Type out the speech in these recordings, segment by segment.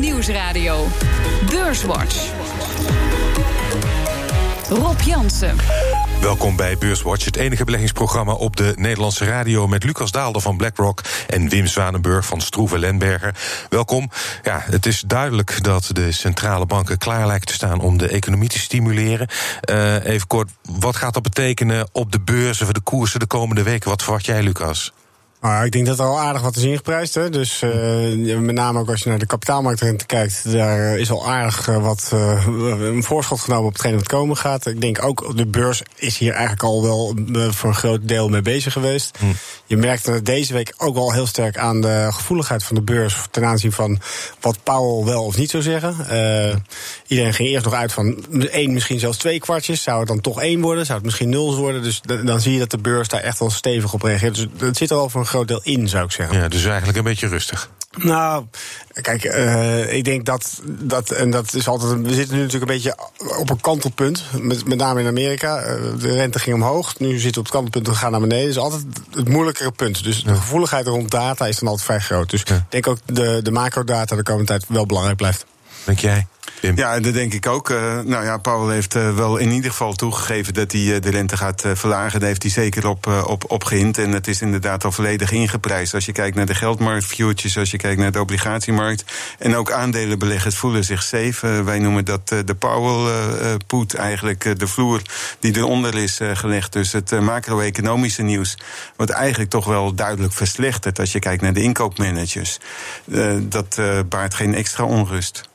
Nieuwsradio. Beurswatch. Rob Jansen. Welkom bij Beurswatch, het enige beleggingsprogramma op de Nederlandse radio met Lucas Daalder van BlackRock en Wim Zwanenburg van Stroeve Lenberger. Welkom. Ja, het is duidelijk dat de centrale banken klaar lijken te staan om de economie te stimuleren. Uh, even kort, wat gaat dat betekenen op de beurzen voor de koersen de komende weken? Wat verwacht jij, Lucas? Nou, ik denk dat er al aardig wat is ingeprijsd. Hè. Dus uh, met name ook als je naar de kapitaalmarktrente kijkt, daar is al aardig uh, wat uh, een voorschot genomen op hetgeen wat komen gaat. Ik denk ook de beurs is hier eigenlijk al wel voor een groot deel mee bezig geweest. Hm. Je merkt deze week ook al heel sterk aan de gevoeligheid van de beurs ten aanzien van wat Powell wel of niet zou zeggen. iedereen ging eerst nog uit van één, misschien zelfs twee kwartjes. Zou het dan toch één worden? Zou het misschien nul worden? Dus dan zie je dat de beurs daar echt wel stevig op reageert. Dus het zit er al voor een groot deel in, zou ik zeggen. Ja, dus eigenlijk een beetje rustig. Nou, kijk, uh, ik denk dat, dat, en dat is altijd, we zitten nu natuurlijk een beetje op een kantelpunt, met, met name in Amerika. Uh, de rente ging omhoog, nu zitten we op het kantelpunt, we gaan naar beneden. Dat is altijd het moeilijkere punt. Dus de gevoeligheid rond data is dan altijd vrij groot. Dus ja. ik denk ook de, de macrodata de komende tijd wel belangrijk blijft. Denk jij? Ja, dat denk ik ook. Uh, nou ja, Paul heeft uh, wel in ieder geval toegegeven dat hij uh, de rente gaat verlagen. Daar heeft hij zeker op, op, op. En het is inderdaad al volledig ingeprijsd. Als je kijkt naar de geldmarkt, futures, als je kijkt naar de obligatiemarkt. En ook aandelenbeleggers voelen zich safe. wij noemen dat de Powell-poet, eigenlijk de vloer die eronder is gelegd. Dus het macro-economische nieuws, wat eigenlijk toch wel duidelijk verslechtert als je kijkt naar de inkoopmanagers. dat baart geen extra onrust.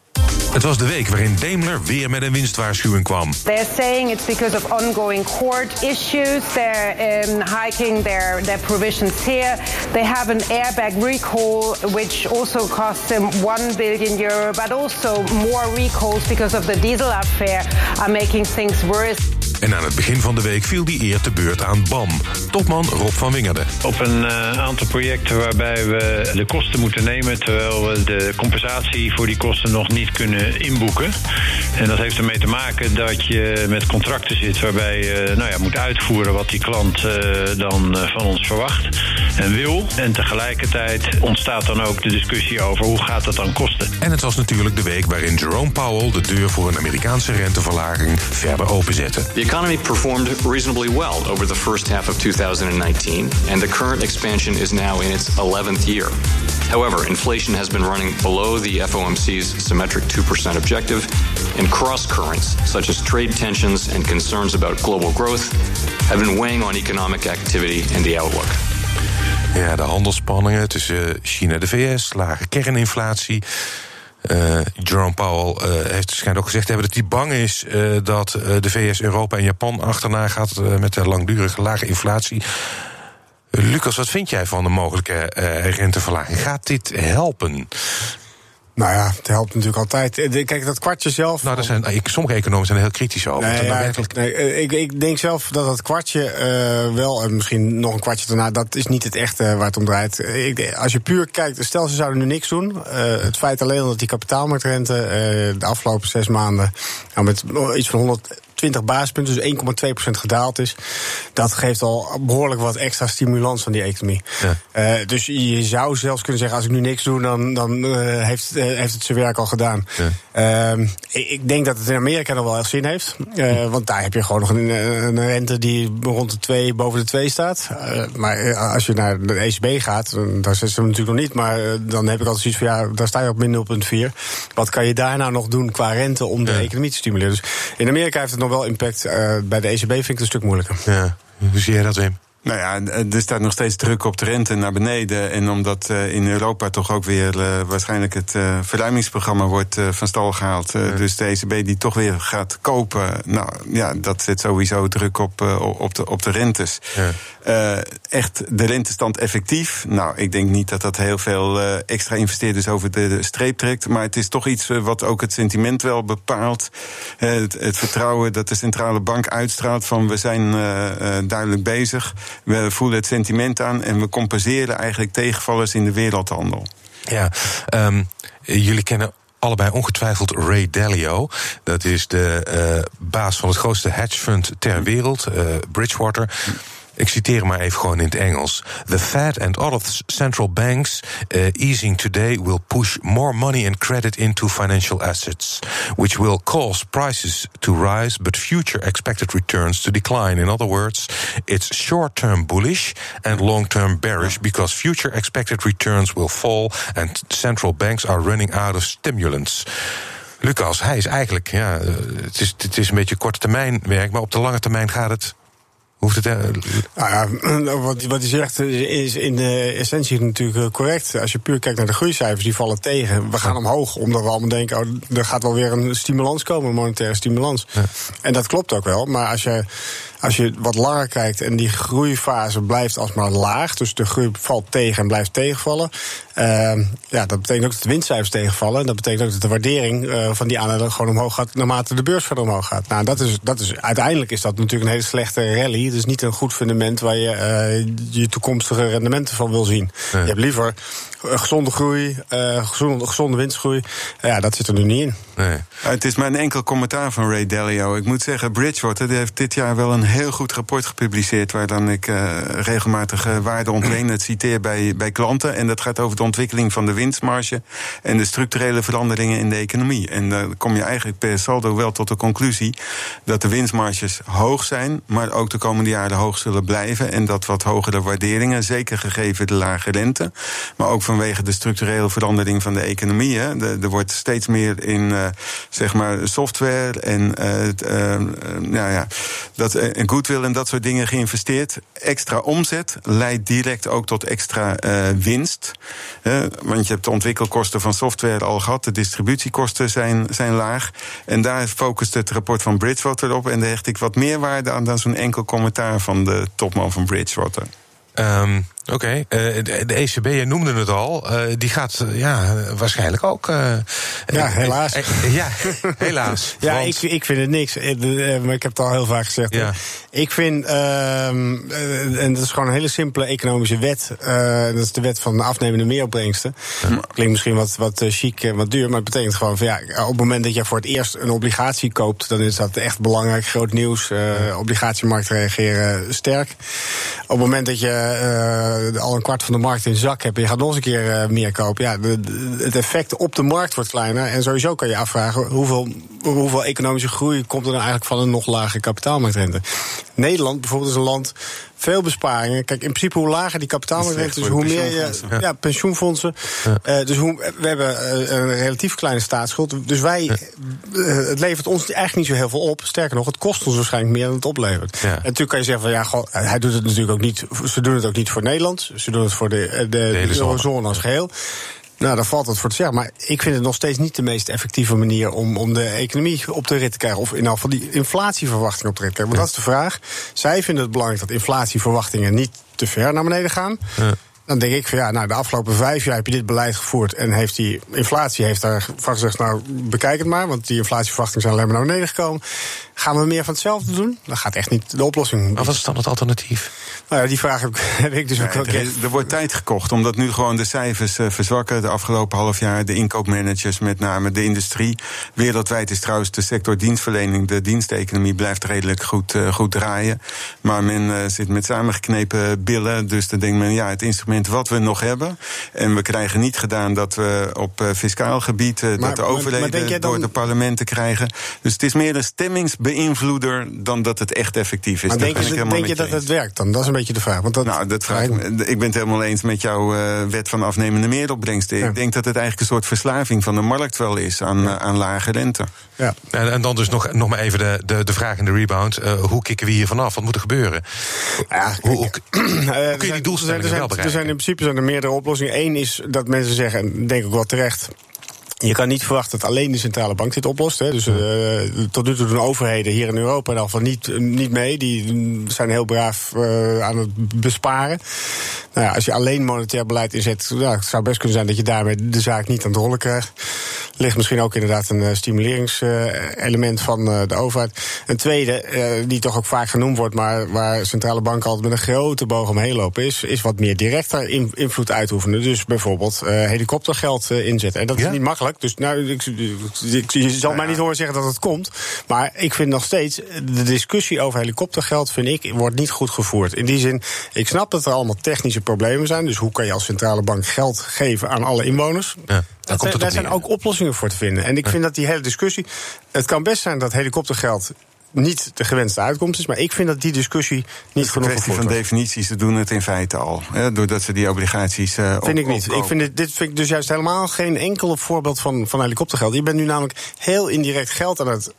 Het was de week waarin Daimler weer met een winstwaarschuwing kwam. They're saying it's because of ongoing court issues. They're um, hiking their, their provisions here. They have an airbag recall, which also cost them 1 billion euro. But also more recalls because of the diesel affair are making things worse. En aan het begin van de week viel die eer te beurt aan BAM. Topman Rob van Wingerden. Op een uh, aantal projecten waarbij we de kosten moeten nemen... terwijl we de compensatie voor die kosten nog niet kunnen inboeken. En dat heeft ermee te maken dat je met contracten zit... waarbij je nou ja, moet uitvoeren wat die klant uh, dan uh, van ons verwacht en wil. En tegelijkertijd ontstaat dan ook de discussie over hoe gaat dat dan kosten. En het was natuurlijk de week waarin Jerome Powell... de deur voor een Amerikaanse renteverlaging verder openzette. Economy performed reasonably well over the first half of 2019, and the current expansion is now in its 11th year. However, inflation has been running below the FOMC's symmetric 2% objective, and cross currents, such as trade tensions and concerns about global growth, have been weighing on economic activity and the outlook. Ja, de handelsspanningen tussen China en de VS, lage kerninflatie. Uh, Jerome Powell uh, heeft waarschijnlijk ook gezegd hebben dat hij bang is uh, dat de VS, Europa en Japan achterna gaat met de langdurige lage inflatie. Lucas, wat vind jij van de mogelijke renteverlaging? Gaat dit helpen? Nou ja, het helpt natuurlijk altijd. Eh, kijk, dat kwartje zelf. Nou, zijn, sommige economen zijn er heel kritisch over. Nee, ja, werkelijk... nee, eh, ik, ik, denk zelf dat dat kwartje uh, wel, en misschien nog een kwartje daarna, dat is niet het echte waar het om draait. Ik, als je puur kijkt, stel ze zouden nu niks doen. Uh, het feit alleen dat die kapitaalmarktrente uh, de afgelopen zes maanden nou, met iets van 100 20 basispunten, dus 1,2% gedaald is. Dat geeft al behoorlijk wat extra stimulans van die economie. Ja. Uh, dus je zou zelfs kunnen zeggen: als ik nu niks doe, dan, dan uh, heeft, uh, heeft het zijn werk al gedaan. Ja. Ik, ik, denk dat het in Amerika nog wel echt zin heeft. want daar heb je gewoon nog een, een, rente die rond de 2, boven de 2 staat. maar als je naar de ECB gaat, daar zitten ze natuurlijk nog niet. Maar dan heb ik altijd zoiets van: ja, daar sta je op min 0,4. Wat kan je daar nou nog doen qua rente om de economie te stimuleren? Dus in Amerika heeft het nog wel impact. Uh, bij de ECB vind ik het een stuk moeilijker. Ja. Hoe zie jij dat, Wim? Nou ja, er staat nog steeds druk op de rente naar beneden. En omdat uh, in Europa toch ook weer uh, waarschijnlijk het uh, verruimingsprogramma wordt van stal gehaald. Ja. Dus de ECB die toch weer gaat kopen. Nou ja, dat zet sowieso druk op, op, de, op de rentes. Ja. echt de rentestand effectief. Nou, ik denk niet dat dat heel veel extra investeerders over de, de, streep trekt. Maar het is toch iets wat ook het sentiment wel bepaalt. Het, het, vertrouwen dat de centrale bank uitstraalt van we zijn duidelijk bezig. We voelen het sentiment aan en we compenseren eigenlijk tegenvallers in de wereldhandel. Ja, um, jullie kennen allebei ongetwijfeld Ray Dalio. Dat is de uh, baas van het grootste hedgefund ter wereld, uh, Bridgewater. Ik citeer maar even gewoon in het Engels. The Fed and other central banks uh, easing today will push more money and credit into financial assets, which will cause prices to rise, but future expected returns to decline. In other words, it's short-term bullish and long-term bearish because future expected returns will fall and central banks are running out of stimulants. Lucas, hij is eigenlijk, ja, het is, het is een beetje korte termijn werk, maar op de lange termijn gaat het Hoeft het, uh, nou ja, wat, wat hij zegt is in de essentie natuurlijk correct. Als je puur kijkt naar de groeicijfers, die vallen tegen. We gaan omhoog, omdat we allemaal denken... Oh, er gaat wel weer een stimulans komen, een monetaire stimulans. Ja. En dat klopt ook wel, maar als je als je wat langer kijkt en die groeifase blijft alsmaar laag, dus de groei valt tegen en blijft tegenvallen, uh, ja, dat betekent ook dat de winstcijfers tegenvallen. En dat betekent ook dat de waardering uh, van die aandelen gewoon omhoog gaat naarmate de beurs verder omhoog gaat. Nou, dat is, dat is, uiteindelijk is dat natuurlijk een hele slechte rally. Het is niet een goed fundament waar je uh, je toekomstige rendementen van wil zien. Je hebt liever gezonde groei, uh, gezonde, gezonde winstgroei. Ja, dat zit er nu niet in. Nee. Het is maar een enkel commentaar van Ray Dalio. Ik moet zeggen, Bridgewater die heeft dit jaar wel een heel goed rapport gepubliceerd. waar dan ik uh, regelmatig uh, waarde ontlenen citeer bij, bij klanten. En dat gaat over de ontwikkeling van de winstmarge. en de structurele veranderingen in de economie. En dan kom je eigenlijk per saldo wel tot de conclusie. dat de winstmarges hoog zijn. maar ook de komende jaren hoog zullen blijven. En dat wat hogere waarderingen, zeker gegeven de lage rente. maar ook vanwege de structurele verandering van de economie. Hè. Er wordt steeds meer in uh, zeg maar software en nou ja, dat, en goodwill en dat soort dingen geïnvesteerd. Extra omzet leidt direct ook tot extra winst. want je hebt de ontwikkelkosten van software al gehad, de distributiekosten zijn, zijn laag. En daar focust het rapport van Bridgewater op. En daar hecht ik wat meer waarde aan dan zo'n enkel commentaar van de topman van Bridgewater. Um, Oké, okay. uh, de, de, ECB, je noemde het al, uh, die gaat uh, ja, waarschijnlijk ook. ja, helaas. ja, helaas. ja, want... ik, ik vind het niks. maar ik heb het al heel vaak gezegd. Ja. Ik vind, ehm, en dat is gewoon een hele simpele economische wet. dat is de wet van de afnemende meeropbrengsten. Ja. Klinkt misschien wat, wat chic en wat duur, maar het betekent gewoon van ja, op het moment dat je voor het eerst een obligatie koopt, dan is dat echt belangrijk, groot nieuws. obligatiemarkt reageren sterk. Op het moment dat je uh, al een kwart van de markt in zak hebt en je gaat nog eens een keer uh, meer kopen, ja, het effect op de markt wordt kleiner. En sowieso kan je afvragen hoeveel, hoeveel economische groei komt er dan eigenlijk van een nog lage kapitaalmarktrente. Nederland bijvoorbeeld is een land veel besparingen. Kijk, in principe hoe lager die kapitaalmarktrente is, hoe meer je. Ja, ja pensioenfondsen. Ja. Uh, dus hoe, we hebben uh, een relatief kleine staatsschuld. Dus wij. Ja. Uh, het levert ons eigenlijk niet zo heel veel op. Sterker nog, het kost ons waarschijnlijk meer dan het oplevert. En natuurlijk kan je zeggen van ja, goh, hij doet het natuurlijk ook niet. Ze doen het ook niet voor Nederland. Ze doen het voor de, de, de, de eurozone als geheel. Nou, daar valt het voor te zeggen. Maar ik vind het nog steeds niet de meest effectieve manier om, om de economie op de rit te krijgen. Of in elk geval die inflatieverwachting op de rit te krijgen. Want dat is de vraag. Zij vinden het belangrijk dat inflatieverwachtingen niet te ver naar beneden gaan. Ja. Dan denk ik van ja, nou, de afgelopen vijf jaar heb je dit beleid gevoerd. En heeft die inflatie heeft daar van gezegd, nou, bekijk het maar. Want die inflatieverwachtingen zijn alleen maar naar beneden gekomen. Gaan we meer van hetzelfde doen? Dat gaat echt niet de oplossing. Maar wat is dan het alternatief? Nou ja, die vraag heb, heb ik dus ook wel. Er, er wordt tijd gekocht, omdat nu gewoon de cijfers uh, verzwakken. De afgelopen half jaar, de inkoopmanagers, met name de industrie. Wereldwijd is trouwens de sector dienstverlening, de diensteconomie, blijft redelijk goed, uh, goed draaien. Maar men uh, zit met samengeknepen billen. Dus dan denkt men, ja, het instrument wat we nog hebben. En we krijgen niet gedaan dat we op fiscaal gebied maar, dat de overheden dan... door de parlementen krijgen. Dus het is meer een stemmingsbeïnvloeder dan dat het echt effectief is. Maar denk, je, denk je dat het werkt dan? Dat is een beetje de vraag. Want dat nou, dat vraag, ik ben het helemaal eens met jouw uh, wet van afnemende meeropbrengsten. Ja. Ik denk dat het eigenlijk een soort verslaving van de markt wel is aan, ja. uh, aan lage rente. Ja. En, en, dan dus nog, nog maar even de, de, de vraag in de rebound. Uh, hoe kicken we hier vanaf? Wat moet er gebeuren? Ja, hoe, hoe, hoe kun je die doelstellingen wel bereiken? Er zijn in principe zijn er meerdere oplossingen. Eén is dat mensen zeggen, en denk ik wel terecht... Je kan niet verwachten dat alleen de centrale bank dit oplost. Hè. Dus uh, tot nu toe doen overheden hier in Europa in ieder geval niet, niet mee. Die zijn heel braaf uh, aan het besparen. Nou ja, als je alleen monetair beleid inzet, nou, het zou best kunnen zijn dat je daarmee de zaak niet aan het rollen krijgt. ligt misschien ook inderdaad een stimuleringselement van de overheid. Een tweede, die toch ook vaak genoemd wordt, maar waar centrale banken altijd met een grote boog omheen lopen, is, is wat meer directer invloed uitoefenen. Dus bijvoorbeeld helikoptergeld inzetten. En dat is niet makkelijk. Dus nou, ik, ik, je zal mij niet horen zeggen dat het komt. Maar ik vind nog steeds, de discussie over helikoptergeld, vind ik, wordt niet goed gevoerd. In die zin, ik snap dat er allemaal technische problemen zijn. Dus hoe kan je als centrale bank geld geven aan alle inwoners? Ja. Daar zijn ook oplossingen voor te vinden. En ik vind dat die hele discussie. Het kan best zijn dat helikoptergeld niet de gewenste uitkomst is. Maar ik vind dat die discussie niet genoeg is. Het is een kwestie van definities. Ze doen het in feite al. Hè, doordat ze die obligaties. Uh, vind ik niet. Ik vind dit, dit vind ik dus juist helemaal geen enkel voorbeeld van, van helikoptergeld. Je bent nu namelijk heel indirect geld aan het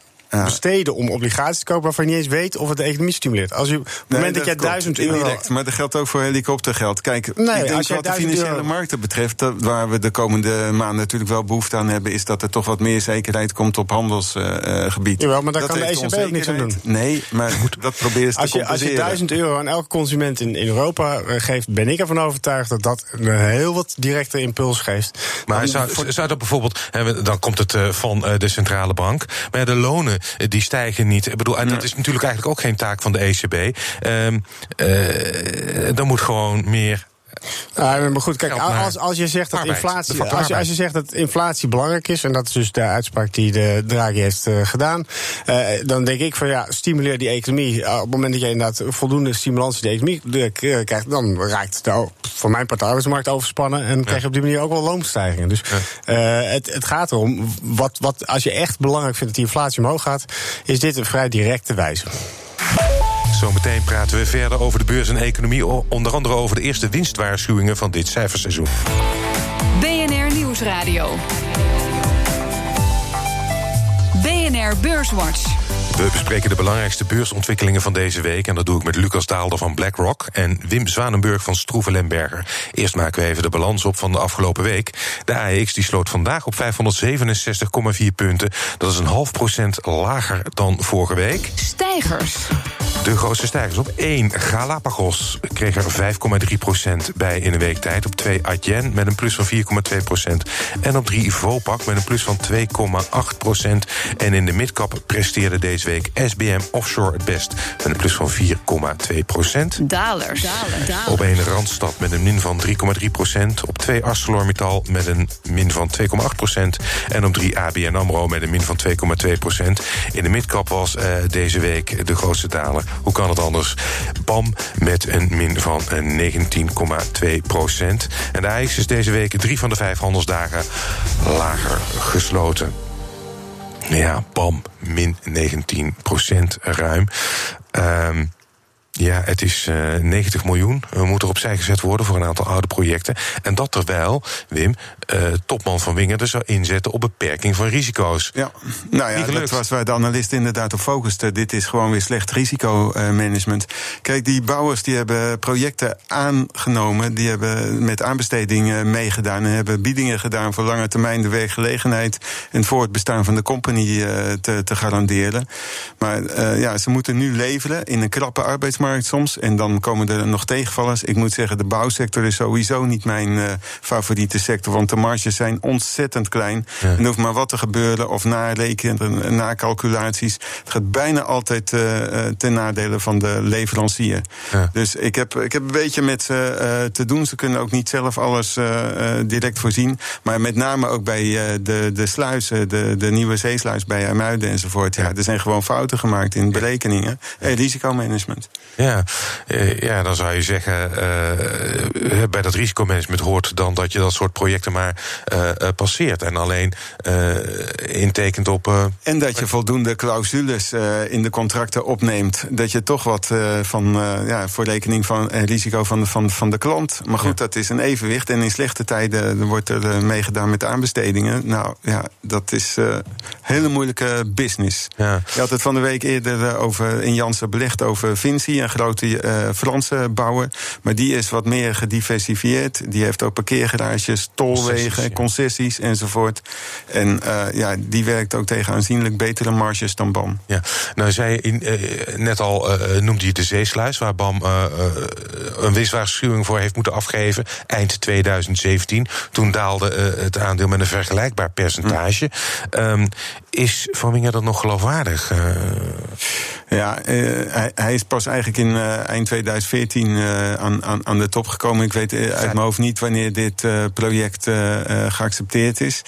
besteden om obligaties te kopen waarvan je niet eens weet of het de economie stimuleert. Als je, op het moment dat jij duizend euro. Indirect, maar dat geldt ook voor helikoptergeld. Kijk, nee, ik denk wat de financiële markten betreft, waar we de komende maanden natuurlijk wel behoefte aan hebben, is dat er toch wat meer zekerheid komt op handelsgebied. Uh, Jawel, maar daar kan de ECB ook niks aan doen. Nee, maar dat probeer ze als je, Als je duizend euro aan elke consument in, in Europa eh, geeft, ben ik ervan overtuigd dat dat een heel wat directe impuls geeft. Maar zou, zou dat bijvoorbeeld, dan komt het eh, van de centrale bank, maar de lonen eh, die stijgen niet. Ik bedoel, en dat is natuurlijk eigenlijk ook geen taak van de ECB. Um, ehm, uh, er moet gewoon meer ja, maar goed, kijk, als, als je zegt dat inflatie. Als je, als je zegt dat inflatie belangrijk is, en dat is dus de uitspraak die de Draghi heeft uh, gedaan, uh, dan denk ik van ja, stimuleer die economie. Uh, op het moment dat je inderdaad voldoende stimulans in de economie krijgt, dan raakt de, voor mijn partij arbeidsmarkt overspannen en krijg je op die manier ook wel loonstijgingen. Dus het, het gaat erom, wat, wat, als je echt belangrijk vindt dat die inflatie omhoog gaat, is dit een vrij directe wijze. Zometeen praten we verder over de beurs en economie. Onder andere over de eerste winstwaarschuwingen van dit cijferseizoen. BNR Nieuwsradio. BNR Beurswatch. We bespreken de belangrijkste beursontwikkelingen van deze week. En dat doe ik met Lucas Daalder van BlackRock en Wim Zwanenburg van Stroeven Lemberger. Eerst maken we even de balans op van de afgelopen week. De AEX die sloot vandaag op 567,4 punten. Dat is een half procent lager dan vorige week. Stijgers. De grootste stijgers op 1. Galapagos kreeg er 5,3% bij in een week tijd. Op 2 Adyen met een plus van 4,2%. En op 3 Vopak met een plus van 2,8%. En in de midcap presteerde deze week SBM Offshore het best. Met een plus van 4,2%. Dalers. Op 1 Randstad met een min van 3,3%. Op 2 ArcelorMittal met een min van 2,8%. En op 3 ABN AMRO met een min van 2,2%. In de midcap was uh, deze week de grootste daler hoe kan het anders? BAM met een min van 19,2 procent. En de IJs is deze week drie van de vijf handelsdagen lager gesloten. Ja, BAM min 19 procent ruim. Um, ja, het is uh, eh, 90 miljoen. We moeten opzij gezet worden voor een aantal oude projecten. En dat terwijl, Wim, uh, topman van Wingerde zou inzetten op beperking van risico's. Ja, nou ja, dat was waar de analist inderdaad op focuste. Dit is gewoon weer slecht risicomanagement. Kijk, die bouwers die hebben projecten aangenomen, die hebben met aanbestedingen meegedaan en hebben biedingen gedaan voor lange termijn de werkgelegenheid en voor het bestaan van de company uh, te, te garanderen. Maar ja, ze moeten nu leveren in een krappe arbeidsmarkt soms. En dan komen er nog tegenvallers. Ik moet zeggen, de bouwsector is sowieso niet mijn uh, favoriete sector. Want de marges zijn ontzettend klein. Ja. En hoeft maar wat te gebeuren of narekenen, na calculaties. Het gaat bijna altijd uh, ten nadele van de leverancier. Ja. Dus ik heb, ik heb een beetje met ze uh, te doen. Ze kunnen ook niet zelf alles direct voorzien. Maar met name ook bij de, de sluizen, de, de nieuwe zeesluis bij Amuiden enzovoort. Ja, er zijn gewoon fouten gemaakt in berekeningen en risicomanagement. Ja, ja dan zou je zeggen, bij dat risicomanagement hoort dan dat je dat soort projecten maar uh, passeert. En alleen uh, intekent op. En dat je voldoende clausules in de contracten opneemt. Dat je toch wat van ja, voor rekening van risico van de, van, van de klant. Maar goed, ja. dat is een evenwicht. En in slechte tijden wordt er meegedaan met aanbestedingen. Nou ja, dat is hele moeilijke business. Ja. Je had het van de week eerder over, in Janssen belegd over Vinci, een grote uh, Franse bouwer. Maar die is wat meer gediversifieerd. Die heeft ook parkeergarages, tolwegen, concessies, concessies enzovoort. En uh, ja, die werkt ook tegen aanzienlijk betere marges dan BAM. Ja, nou zei in, uh, net al, noemde je de zeesluis, waar BAM een winstwaarschuwing voor heeft moeten afgeven eind 2017. Toen daalde het aandeel met een vergelijkbaar percentage. Hm. Um, is Van dan nog geloofwaardig? Uh... Ja, uh, hij, hij, is pas eigenlijk in uh, eind 2014 aan, aan, aan, de top gekomen. Ik weet uit mijn hoofd niet wanneer dit project geaccepteerd is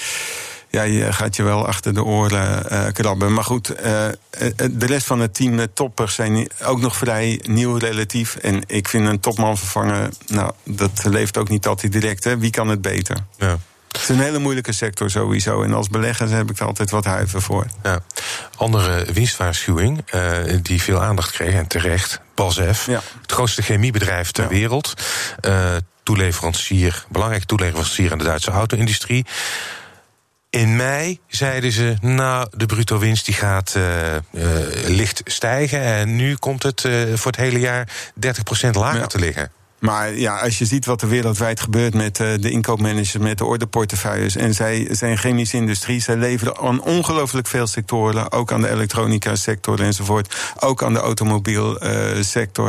ja, je gaat je wel achter de oren uh, krabben. Maar goed, uh, de rest van het team, de toppers, zijn ook nog vrij nieuw relatief. En ik vind een topman vervangen, nou, dat leeft ook niet altijd direct. Hè. Wie kan het beter? Ja. Het is een hele moeilijke sector sowieso. En als belegger heb ik er altijd wat huiver voor. Ja. Andere winstwaarschuwing uh, die veel aandacht kreeg, en terecht, BASF. Ja. Het grootste chemiebedrijf ter ja. wereld. Uh, toeleverancier, belangrijk toeleverancier aan de Duitse auto-industrie. In mei zeiden ze, nou, de bruto winst die gaat uh, uh, licht stijgen. En nu komt het uh, voor het hele jaar 30% lager ja. te liggen. Maar ja, als je ziet wat er wereldwijd gebeurt met uh, de inkoopmanagers, met de orderportefeuilles. En zij zijn chemische industrie, zij leveren aan ongelooflijk veel sectoren. Ook aan de elektronica sector enzovoort. Ook aan de automobielsector.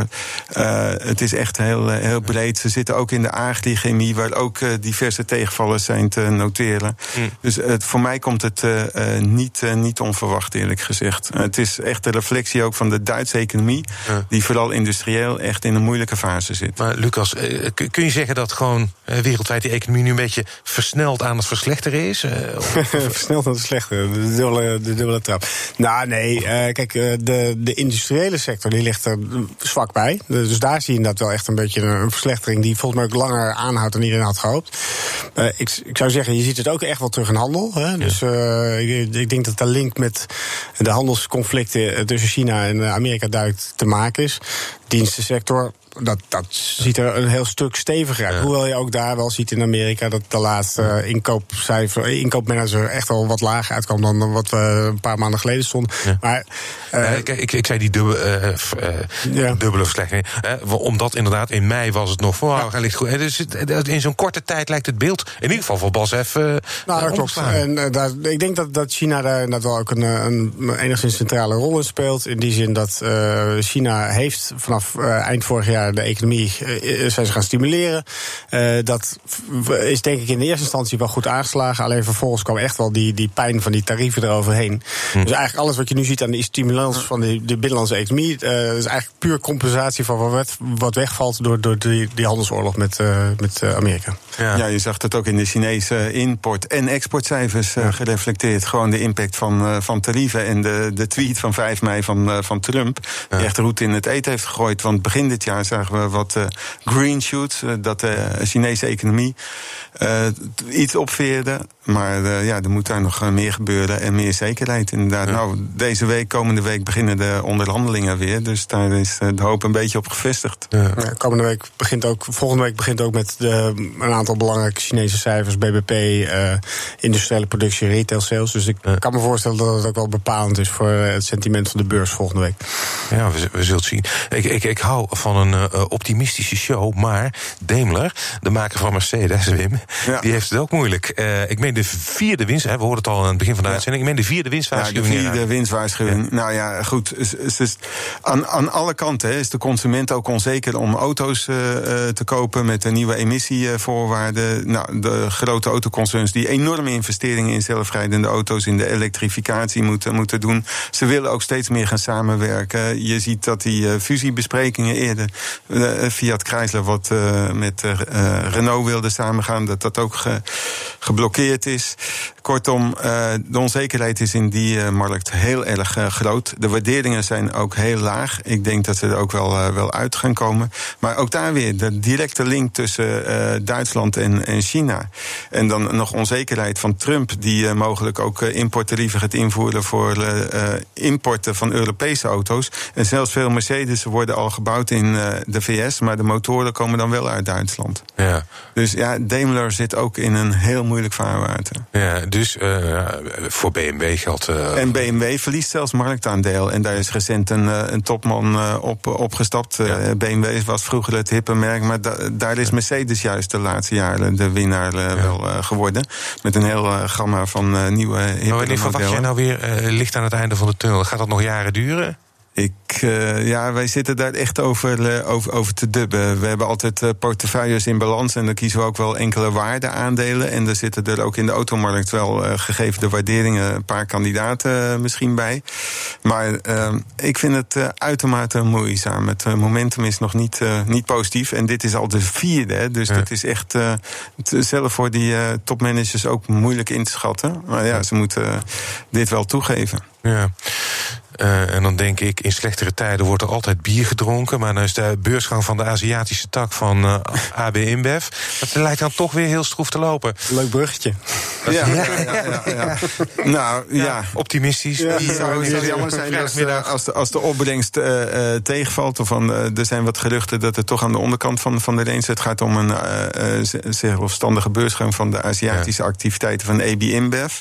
Uh, uh, het is echt heel, heel breed. Ze zitten ook in de agri-chemie, waar ook diverse tegenvallers zijn te noteren. Mm. Dus voor mij komt het niet, niet onverwacht, eerlijk gezegd. het is echt de reflectie ook van de Duitse economie, die vooral industrieel echt in een moeilijke fase zit. Maar Lucas, kun je zeggen dat gewoon wereldwijd die economie nu een beetje versneld aan het verslechteren is? versneld aan het slechteren, de dubbele, de dubbele trap. Nou, nee, kijk, de, de industriële sector die ligt er zwak bij. Dus daar zie je dat wel echt een beetje een verslechtering die volgens mij ook langer aanhoudt dan iedereen had gehoopt. Ik, ik zou zeggen, je ziet het ook echt wel terug in handel. Hè? Dus ik, ik, denk dat de link met de handelsconflicten tussen China en Amerika duidelijk te maken is. Dienstensector, dat, dat ziet er een heel stuk steviger uit. Ja. Hoewel je ook daar wel ziet in Amerika dat de laatste inkoopcijfer, inkoopmanager echt al wat lager uitkwam dan wat we een paar maanden geleden stonden. Ja. Maar, uh, ik, ik, ik, zei die dubbele, uh, dubbele verslechtering. omdat inderdaad in mei was het nog voor. Ja. Ligt goed. Dus in zo'n korte tijd lijkt het beeld, in ieder geval voor BASF. Uh, nou, dat klopt. En, daar, ik denk dat, dat China daar inderdaad wel ook een, een enigszins centrale rol in speelt. In die zin dat China heeft vanaf eind vorig jaar de economie uh, zijn ze gaan stimuleren. Uh, dat is denk ik in de eerste instantie wel goed aangeslagen. Alleen vervolgens kwam echt wel die, die pijn van die tarieven eroverheen. Hm. Dus eigenlijk alles wat je nu ziet aan de stimulans van de, de binnenlandse economie... Uh, is eigenlijk puur compensatie van wat, wat wegvalt... door, door die, die handelsoorlog met, met Amerika. Ja. ja. je zag het ook in de Chinese import- en exportcijfers ja. gereflecteerd. Gewoon de impact van, van tarieven en de, de tweet van 5 mei van, van Trump... die echt roet in het eten heeft gegooid. Want begin dit jaar zagen we wat uh, green shoots, uh, dat de Chinese economie iets opveerde. Maar ja, er moet daar nog meer gebeuren en meer zekerheid inderdaad. Ja. Nou, deze week, komende week beginnen de onderhandelingen weer. Dus daar is de hoop een beetje op gevestigd. Ja. Ja, komende week begint ook, volgende week begint ook met de, een aantal belangrijke Chinese cijfers. BBP, industriële productie, retail sales. Dus ik kan me voorstellen dat het ook wel bepalend is voor het sentiment van de beurs volgende week. Ja, we, we zullen het zien. Ik, ik, ik hou van een uh, optimistische show, maar Daimler, de maker van Mercedes, Wim, ja. die heeft het ook moeilijk. Uh, ik meen de vierde winst, hè, we hoorden het al aan het begin van de ja. uitzending, ik meen de vierde winstwaarschuwing. Ja, de vierde winstwaarschuwing. Ja. Nou ja, goed. Dus, dus aan, aan alle kanten hè, is de consument ook onzeker om auto's uh, te kopen met de nieuwe emissievoorwaarden. Nou, de grote autoconcerns die enorme investeringen in zelfrijdende auto's, in de elektrificatie moeten, moeten doen. Ze willen ook steeds meer gaan samenwerken. Je ziet dat die fusiebesprekingen eerder uh, Fiat Chrysler wat met Renault wilde samengaan, dat dat ook ge, geblokkeerd is. Kortom, de onzekerheid is in die markt heel erg groot. De waarderingen zijn ook heel laag. Ik denk dat ze er ook wel, wel uit gaan komen. Maar ook daar weer de directe link tussen Duitsland en, en China. En dan nog onzekerheid van Trump, die mogelijk ook importtarieven gaat invoeren voor importen van Europese auto's. En zelfs veel Mercedes worden al gebouwd in de VS, maar de motoren komen dan wel uit Duitsland. Ja. Dus ja, Daimler zit ook in een heel moeilijk vaarwater. Ja, dus uh, voor BMW geldt. Uh... En BMW verliest zelfs marktaandeel. En daar is recent een, een topman op opgestapt. Ja. BMW was vroeger het hippe merk, maar da daar is Mercedes juist de laatste jaren de winnaar wel geworden. Met een heel gamma van nieuwe hippe Maar wanneer verwacht jij nou weer licht aan het einde van de tunnel? Gaat dat nog jaren duren? Ik, uh, ja, wij zitten daar echt over, uh, over, over te dubben. We hebben altijd uh, portefeuilles in balans en dan kiezen we ook wel enkele waardeaandelen. En er zitten er ook in de automarkt wel, gegeven de waarderingen, een paar kandidaten misschien bij. Maar ik vind het uitermate moeizaam. Het momentum is nog niet, niet positief. En dit is al de vierde, dus dat is echt zelf voor die topmanagers ook moeilijk in te schatten. Maar ja, ze moeten dit wel toegeven. Ja. Uh, en dan denk ik, in slechtere tijden wordt er altijd bier gedronken. Maar dan is de beursgang van de Aziatische tak van uh, eh, AB InBev. Dat lijkt dan toch weer heel stroef te lopen. Leuk bruggetje. Ja, ja, ja, ja, Nou, ja. Optimistisch. Ja, het zou heel jammer zijn als, als, de, als de opbrengst tegenvalt. Of van, er zijn wat geruchten dat het toch aan de onderkant van, van de range... het gaat om een zelfstandige beursgang van de Aziatische activiteiten van AB InBev.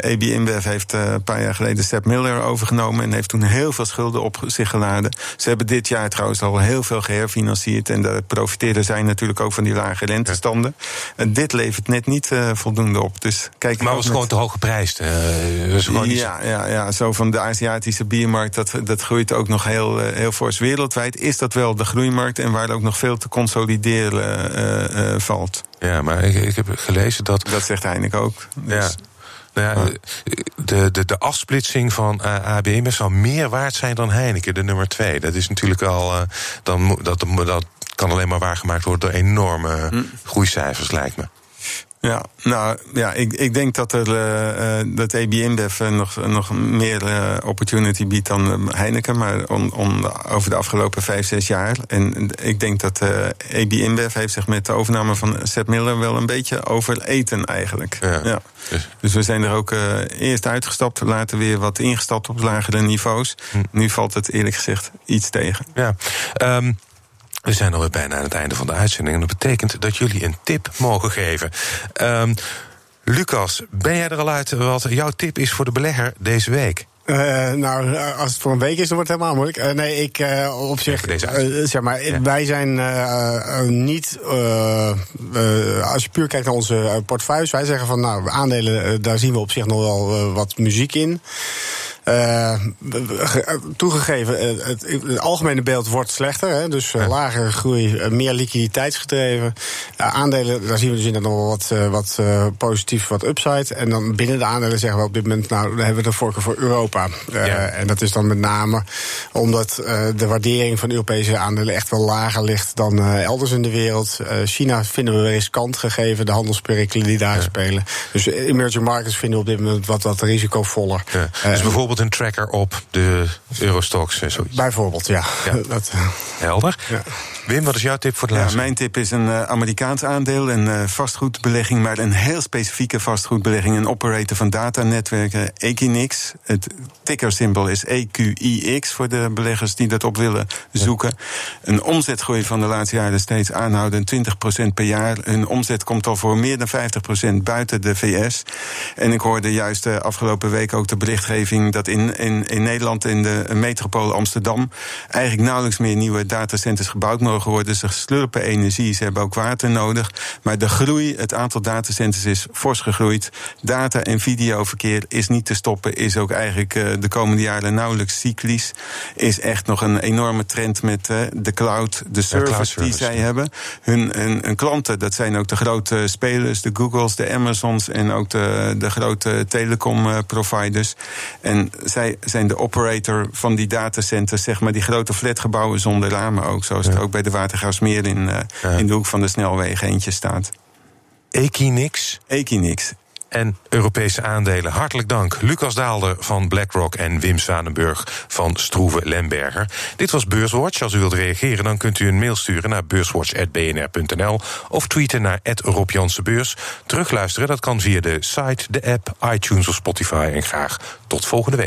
AB InBev heeft een paar jaar geleden Sepp Miller over overgenomen en heeft toen heel veel schulden op zich geladen. Ze hebben dit jaar trouwens al heel veel geherfinancierd. En daar profiteren zij natuurlijk ook van die lage rentestanden. En dit levert net niet uh, voldoende op. Dus kijk maar was met... gewoon te hoog geprijsd. Uh, ja, ja, ja, zo van de Aziatische biermarkt, dat, dat groeit ook nog heel, uh, heel fors wereldwijd. Is dat wel de groeimarkt en waar ook nog veel te consolideren valt. Ja, maar ik, ik heb gelezen dat. Dat zegt Heineken ook. Dus... Ja. Nou ja, de, de, de afsplitsing van uh, ABM zal meer waard zijn dan Heineken, de nummer twee. Dat is natuurlijk al. Uh, dan, dat, dat kan alleen maar waargemaakt worden door enorme hm. groeicijfers, lijkt me. Ja, nou ja, ik, ik denk dat er uh, dat AB InBev nog, nog meer uh, opportunity biedt dan Heineken, maar on, on, over de afgelopen vijf, zes jaar. En ik denk dat uh, AB InBev heeft zich met de overname van Sepp Miller wel een beetje overeten eigenlijk. Ja. ja. Dus. dus we zijn er ook eerst uitgestapt, later weer wat ingestapt op lagere niveaus. Hm. Nu valt het eerlijk gezegd iets tegen. Ja. Um, we zijn alweer bijna aan het einde van de uitzending. En dat betekent dat jullie een tip mogen geven. Um, Lucas, ben jij er al uit wat jouw tip is voor de belegger deze week? Uh, nou, als het voor een week is, dan wordt het helemaal moeilijk. Uh, nee, ik uh, op zich. zeg maar, ja. wij zijn niet. als je puur kijkt naar onze portefeuilles, wij zeggen van nou, aandelen, daar zien we op zich nog wel wat muziek in. Uh, toegegeven, uh, het, het, algemene beeld wordt slechter. Hè, dus uh, lagere groei, meer liquiditeitsgedreven. aandelen, daar zien we dus inderdaad nog wel wat, wat positief, wat upside. En dan binnen de aandelen zeggen we op dit moment, nou, dan hebben we de voorkeur voor Europa. Ja. En dat is dan met name omdat de waardering van Europese aandelen echt wel lager ligt dan elders in de wereld. China vinden we riskant gegeven de handelsperikelen die daar ja. spelen. Dus emerging markets vinden we op dit moment wat, wat risicovoller. Ja. Dus bijvoorbeeld een tracker op de Eurostox en zoiets. Bijvoorbeeld, ja. ja. Dat, uh, Helder. Ja. Wim, wat is jouw tip voor de laatste? Ja, mijn tip is een uh, Amerikaans aandeel, een uh, vastgoedbelegging, maar een heel specifieke vastgoedbelegging. Een operator van datanetwerken, Equinix. Het tickersymbool is EQIX voor de beleggers die dat op willen zoeken. Een omzetgroei van de laatste jaren steeds aanhouden, 20% per jaar. Een omzet komt al voor meer dan 50% buiten de VS. En ik hoorde juist de afgelopen week ook de berichtgeving dat in, in, in Nederland, in de metropool Amsterdam, eigenlijk nauwelijks meer nieuwe datacenters gebouwd worden. Ze slurpen energie, ze hebben ook water nodig. Maar de groei, het aantal datacenters is fors gegroeid. Data- en videoverkeer is niet te stoppen, is ook eigenlijk uh, de komende jaren nauwelijks cyclisch. Is echt nog een enorme trend met uh, de cloud, de service die zij hebben. Hun, hun, hun, klanten, dat zijn ook de grote spelers, de Googles, de Amazons en ook de, de grote telecom uh, providers. En zij zijn de operator van die datacenters, zeg maar, die grote flatgebouwen zonder ramen ook, zoals ja. het ook bij de Watergraafsmeer in, ja. in de hoek van de snelwegen eentje staat. Equinix? Equinix. En Europese aandelen. Hartelijk dank. Lucas Daalder van BlackRock en Wim Zwanenburg van Stroeve Lemberger. Dit was Beurswatch. Als u wilt reageren, dan kunt u een mail sturen naar beurswatch.bnr.nl of tweeten naar Rob Beurs. Terugluisteren, dat kan via de site, de app, iTunes of Spotify. En graag tot volgende week.